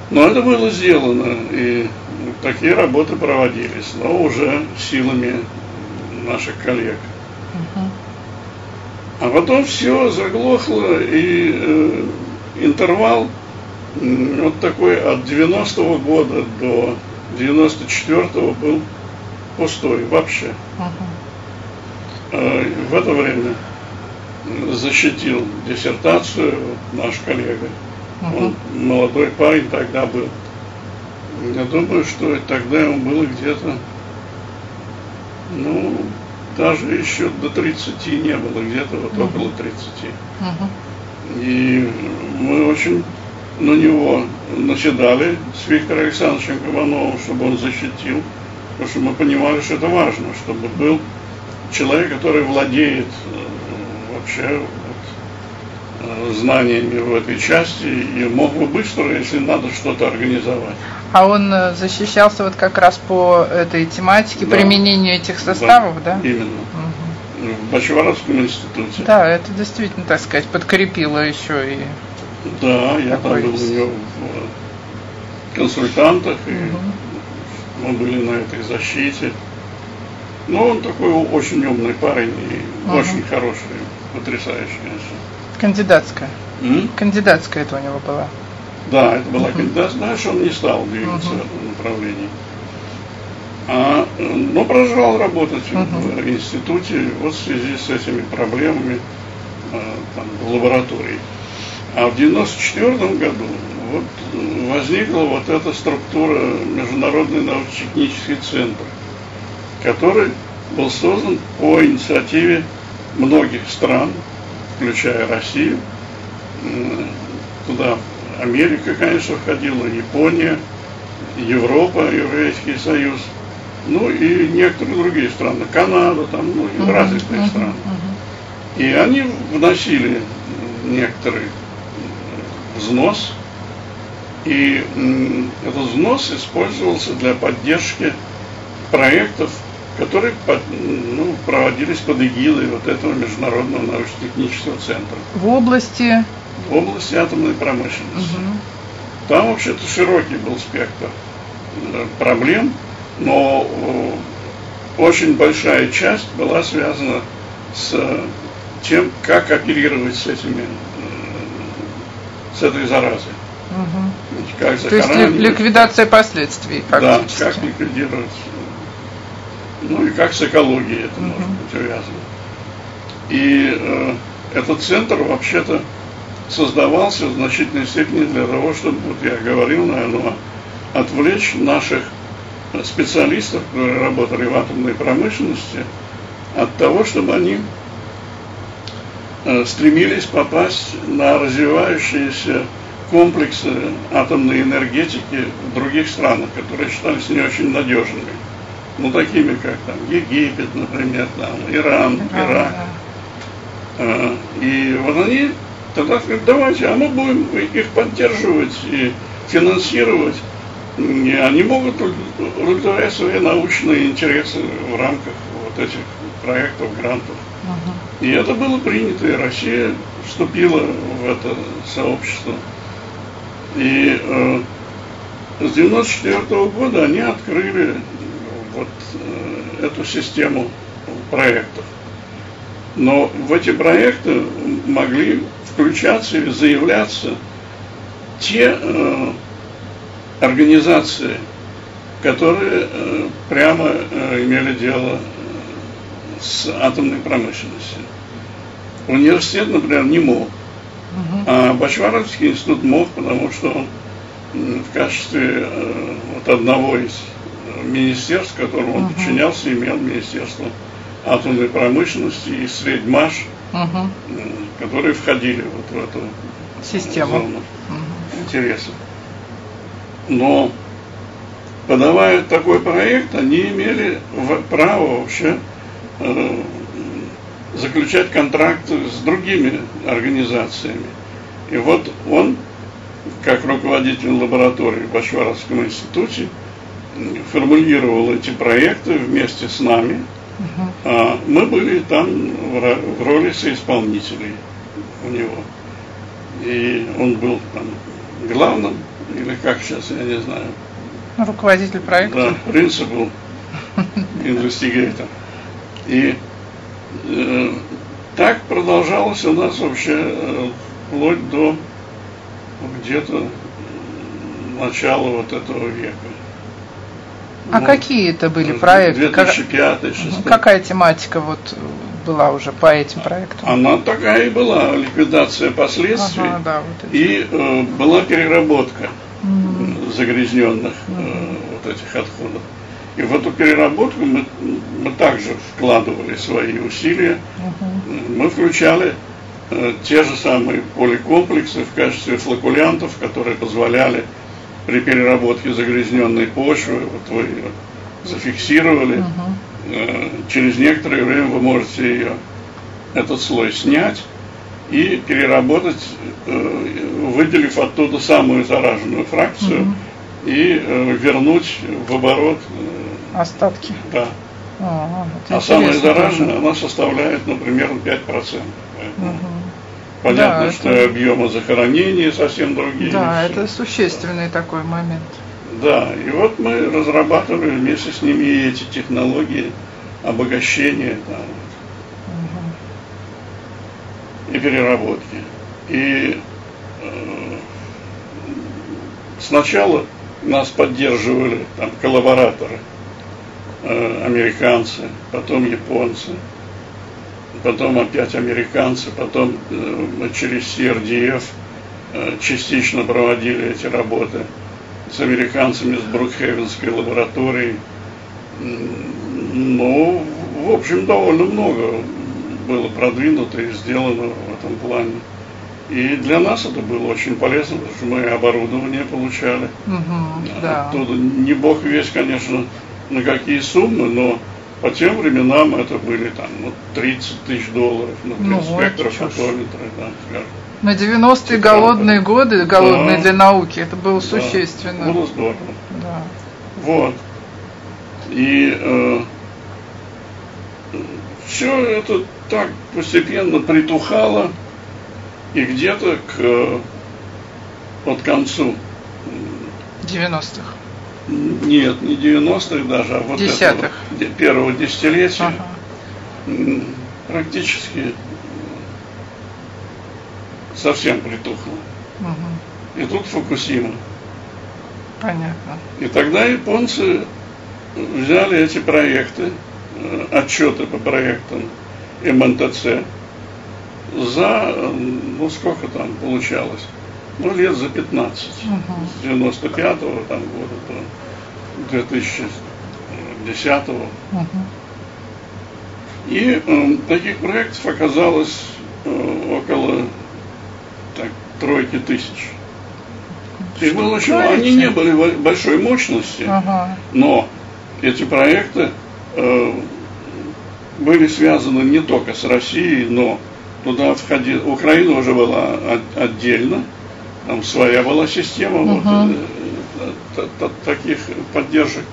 [SPEAKER 2] Но это было сделано, и такие работы проводились, но уже силами наших коллег. А потом все заглохло, и э, интервал вот такой от 90-го года до 94-го был пустой вообще. Э, в это время защитил диссертацию вот наш коллега. Uh-huh. Он молодой парень тогда был. Я думаю, что тогда ему было где-то, ну, даже еще до 30 не было, где-то вот угу. около 30. Угу. И мы очень на него наседали с Виктором Александровичем Ивановым, чтобы он защитил, потому что мы понимали, что это важно, чтобы был человек, который владеет э, вообще вот, э, знаниями в этой части и мог бы быстро, если надо что-то организовать.
[SPEAKER 1] А он э, защищался вот как раз по этой тематике, да. применению этих составов, да?
[SPEAKER 2] да? Именно. Угу. В Бачваровском институте.
[SPEAKER 1] Да, это действительно, так сказать, подкрепило еще и
[SPEAKER 2] да, я там был у него в консультантах, и угу. мы были на этой защите. Но он такой очень умный парень и угу. очень хороший, потрясающий, конечно.
[SPEAKER 1] Кандидатская. М? Кандидатская это у него была.
[SPEAKER 2] Да, это была угу. кандидатская, знаешь, он не стал двигаться угу. в этом направлении. А, но продолжал работать угу. в институте вот в связи с этими проблемами а, там, в лаборатории. А в 1994 году вот возникла вот эта структура Международный научно-технический центр, который был создан по инициативе многих стран, включая Россию. Туда Америка, конечно, входила, Япония, Европа, Европейский Союз, ну и некоторые другие страны, Канада, там, ну, uh-huh, развитые uh-huh, страны. Uh-huh. И они вносили некоторые взнос, и этот взнос использовался для поддержки проектов, которые ну, проводились под эгидой вот этого Международного научно-технического центра.
[SPEAKER 1] В области?
[SPEAKER 2] В области атомной промышленности. Угу. Там вообще-то широкий был спектр э, проблем, но э, очень большая часть была связана с тем, как оперировать с этими с этой заразой.
[SPEAKER 1] Угу. Как То есть ликвидация последствий
[SPEAKER 2] фактически. Да, как ликвидировать. Ну и как с экологией это может быть увязано. И э, этот центр вообще-то создавался в значительной степени для того, чтобы, вот я говорил, наверное, отвлечь наших специалистов, которые работали в атомной промышленности, от того, чтобы они Э, стремились попасть на развивающиеся комплексы атомной энергетики в других странах, которые считались не очень надежными. Ну, такими как там Египет, например, там, Иран, Ирак. А, и вот они тогда сказали, давайте, а мы будем их поддерживать и финансировать. И они могут удовлетворять свои научные интересы в рамках вот этих проектов, грантов. И это было принято, и Россия вступила в это сообщество. И э, с 1994 года они открыли вот э, эту систему проектов. Но в эти проекты могли включаться или заявляться те э, организации, которые э, прямо э, имели дело с атомной промышленностью. Университет, например, не мог. А Бачваровский институт мог, потому что он в качестве э, вот одного из министерств, которому он uh подчинялся, имел Министерство атомной промышленности и Средьмаш, uh которые входили вот в эту
[SPEAKER 1] систему зону
[SPEAKER 2] интересов. Но подавая такой проект, они имели право вообще Э, заключать контракты с другими организациями. И вот он, как руководитель лаборатории в Башваровском институте, формулировал эти проекты вместе с нами. Uh-huh. А мы были там в роли соисполнителей у него. И он был там главным, или как сейчас, я не знаю.
[SPEAKER 1] Руководитель проекта.
[SPEAKER 2] Да, principal investigator. И э, так продолжалось у нас вообще э, вплоть до где-то начала вот этого века.
[SPEAKER 1] А ну, какие это были проекты?
[SPEAKER 2] 2005 2006
[SPEAKER 1] Какая тематика вот была уже по этим проектам?
[SPEAKER 2] Она такая и была, ликвидация последствий. Ага, да, вот и э, была переработка угу. загрязненных угу. э, вот этих отходов. И в эту переработку мы, мы также вкладывали свои усилия. Угу. Мы включали э, те же самые поликомплексы в качестве флокулянтов, которые позволяли при переработке загрязненной почвы, вот вы ее зафиксировали, угу. через некоторое время вы можете ее, этот слой снять и переработать, э, выделив оттуда самую зараженную фракцию угу. и э, вернуть в оборот
[SPEAKER 1] остатки.
[SPEAKER 2] Да. А, а самая зараженная, она составляет, например, 5%. Поэтому угу. Понятно, да, что это... объемы захоронения совсем другие.
[SPEAKER 1] Да, это существенный такой момент.
[SPEAKER 2] Да, и вот мы разрабатывали вместе с ними эти технологии обогащения там, угу. и переработки. И э, сначала нас поддерживали там коллабораторы, э, американцы, потом японцы, потом опять американцы, потом э, мы через CRDF э, частично проводили эти работы с американцами с Брукхевенской лабораторией. Ну, в общем, довольно много было продвинуто и сделано в этом плане. И для нас это было очень полезно, потому что мы оборудование получали. Угу, да. Оттуда не бог весь, конечно, на какие суммы, но по тем временам это были там ну, 30 тысяч долларов на ну, спектрofотометры, да,
[SPEAKER 1] скажем. На 90-е голодные годы, голодные да. для науки, это было да. существенно.
[SPEAKER 2] Было здорово. Да. Вот. И э, все это так постепенно притухало, и где-то к э, под концу
[SPEAKER 1] 90-х.
[SPEAKER 2] Нет, не 90-х даже, а вот
[SPEAKER 1] Десятых.
[SPEAKER 2] этого первого десятилетия ага. практически совсем притухло. Угу. И тут Фукусима.
[SPEAKER 1] Понятно.
[SPEAKER 2] И тогда японцы взяли эти проекты, э, отчеты по проектам МНТЦ за, ну сколько там получалось, ну лет за 15, угу. с 95-го там года до 2010-го. Угу. И э, таких проектов оказалось э, около так, тройки тысяч. Их было очень Они не были большой мощности, ага. но эти проекты э, были связаны не только с Россией, но туда входила, Украина уже была отдельно, там своя была система uh вот, э, таких поддержек.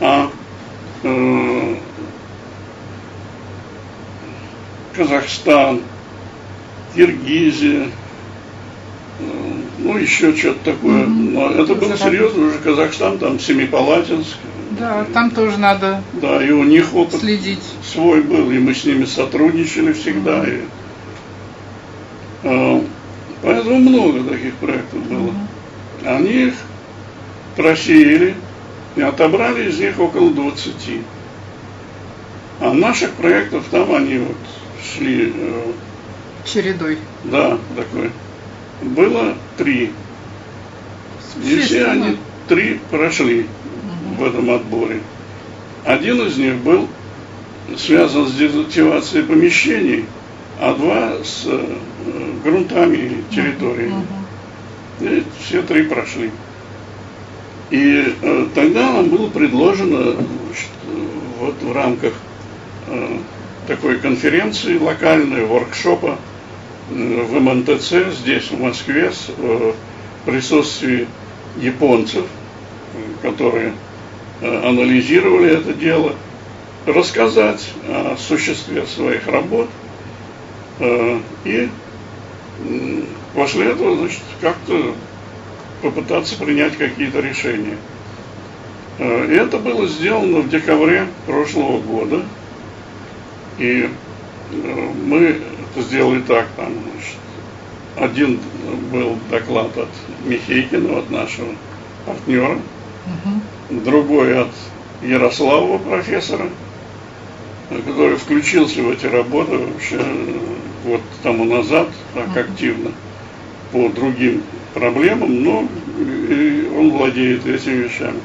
[SPEAKER 2] А э, Казахстан, Киргизия, э, ну, еще что-то такое. Mm-hmm. Но это был серьезно уже Казахстан, там Семипалатинск.
[SPEAKER 1] Да, там тоже надо
[SPEAKER 2] Да, и у них опыт
[SPEAKER 1] следить.
[SPEAKER 2] свой был, и мы с ними сотрудничали всегда. Mm-hmm. И, э, Поэтому много таких проектов было. Они их просеяли и отобрали из них около 20. А наших проектов там они вот шли... Э,
[SPEAKER 1] Чередой.
[SPEAKER 2] Да, такой. Было три. И все они три прошли угу. в этом отборе. Один из них был связан с дезактивацией помещений – а два с э, грунтами и территориями. Uh-huh. И все три прошли. И э, тогда нам было предложено значит, вот в рамках э, такой конференции локальной, воркшопа э, в МНТЦ здесь, в Москве, с э, присутствии японцев, которые э, анализировали это дело, рассказать о существе своих работ – и после этого, значит, как-то попытаться принять какие-то решения. Э, и это было сделано в декабре прошлого года. И э, мы это сделали так, там, значит, один был доклад от Михейкина, от нашего партнера, угу. другой от Ярославова профессора, который включился в эти работы вообще вот тому назад так активно по другим проблемам, но он владеет этими вещами.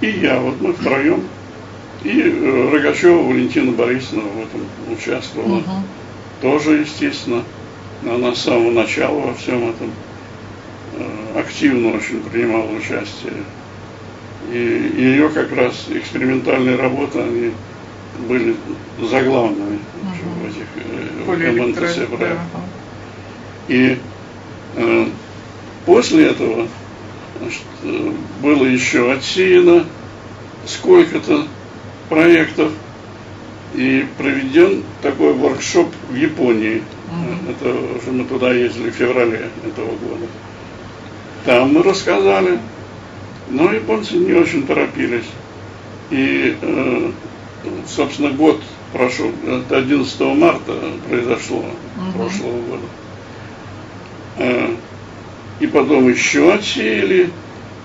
[SPEAKER 2] И я, вот мы втроем И э, Рогачева Валентина Борисовна в этом участвовала. Угу. Тоже, естественно, она с самого начала во всем этом э, активно очень принимала участие. И ее как раз экспериментальные работы, они были заглавными угу. э, МНТС проектах. Да. И э, после этого значит, э, было еще отсеяно сколько-то проектов и проведен такой воркшоп в Японии. Mm-hmm. Это уже мы туда ездили в феврале этого года. Там мы рассказали, но японцы не очень торопились. И, э, собственно, год прошел, это 11 марта произошло mm-hmm. прошлого года. Э, и потом еще отсеяли,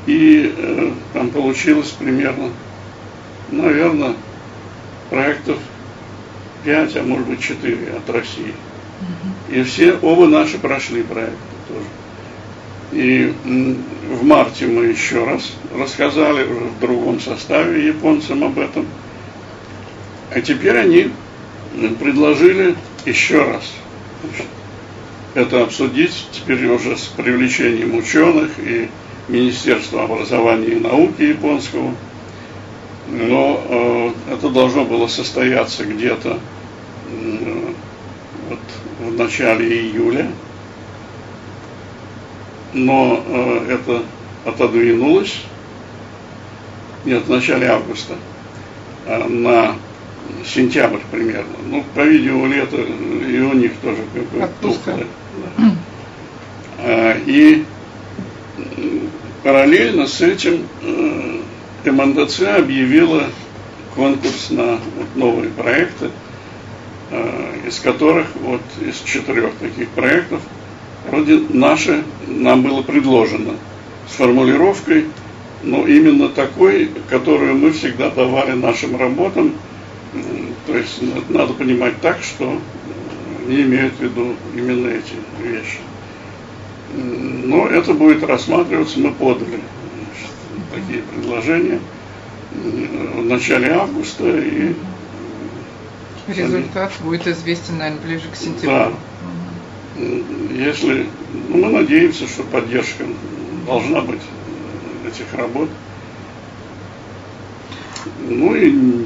[SPEAKER 2] и э, там получилось примерно, наверное, проектов 5, а может быть 4 от России. И все, оба наши прошли проекты тоже. И в марте мы еще раз рассказали уже в другом составе японцам об этом. А теперь они предложили еще раз это обсудить теперь уже с привлечением ученых и Министерства образования и науки японского. Но э, это должно было состояться где-то э, вот, в начале июля. Но э, это отодвинулось, нет, в начале августа, э, на сентябрь примерно. Ну, по-видимому, лето и у них тоже какое-то тухлое. Да. И параллельно с этим э, МНДЦ объявила конкурс на вот новые проекты, э, из которых вот из четырех таких проектов вроде наши нам было предложено с формулировкой, но именно такой, которую мы всегда давали нашим работам, то есть надо понимать так, что не имеют в виду именно эти вещи. Но это будет рассматриваться, мы подали значит, такие предложения в начале августа и
[SPEAKER 1] Результат они... будет известен, наверное, ближе к сентябрю. Да.
[SPEAKER 2] Если, ну, мы надеемся, что поддержка должна быть этих работ. Ну и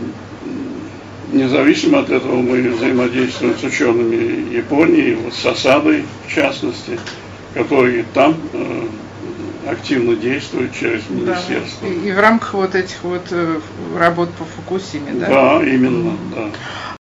[SPEAKER 2] Независимо от этого мы взаимодействуем с учеными Японии, вот с осадой в частности, которые там э, активно действуют через министерство.
[SPEAKER 1] Да. И, и в рамках вот этих вот э, работ по Фукусиме, да?
[SPEAKER 2] Да, именно, да.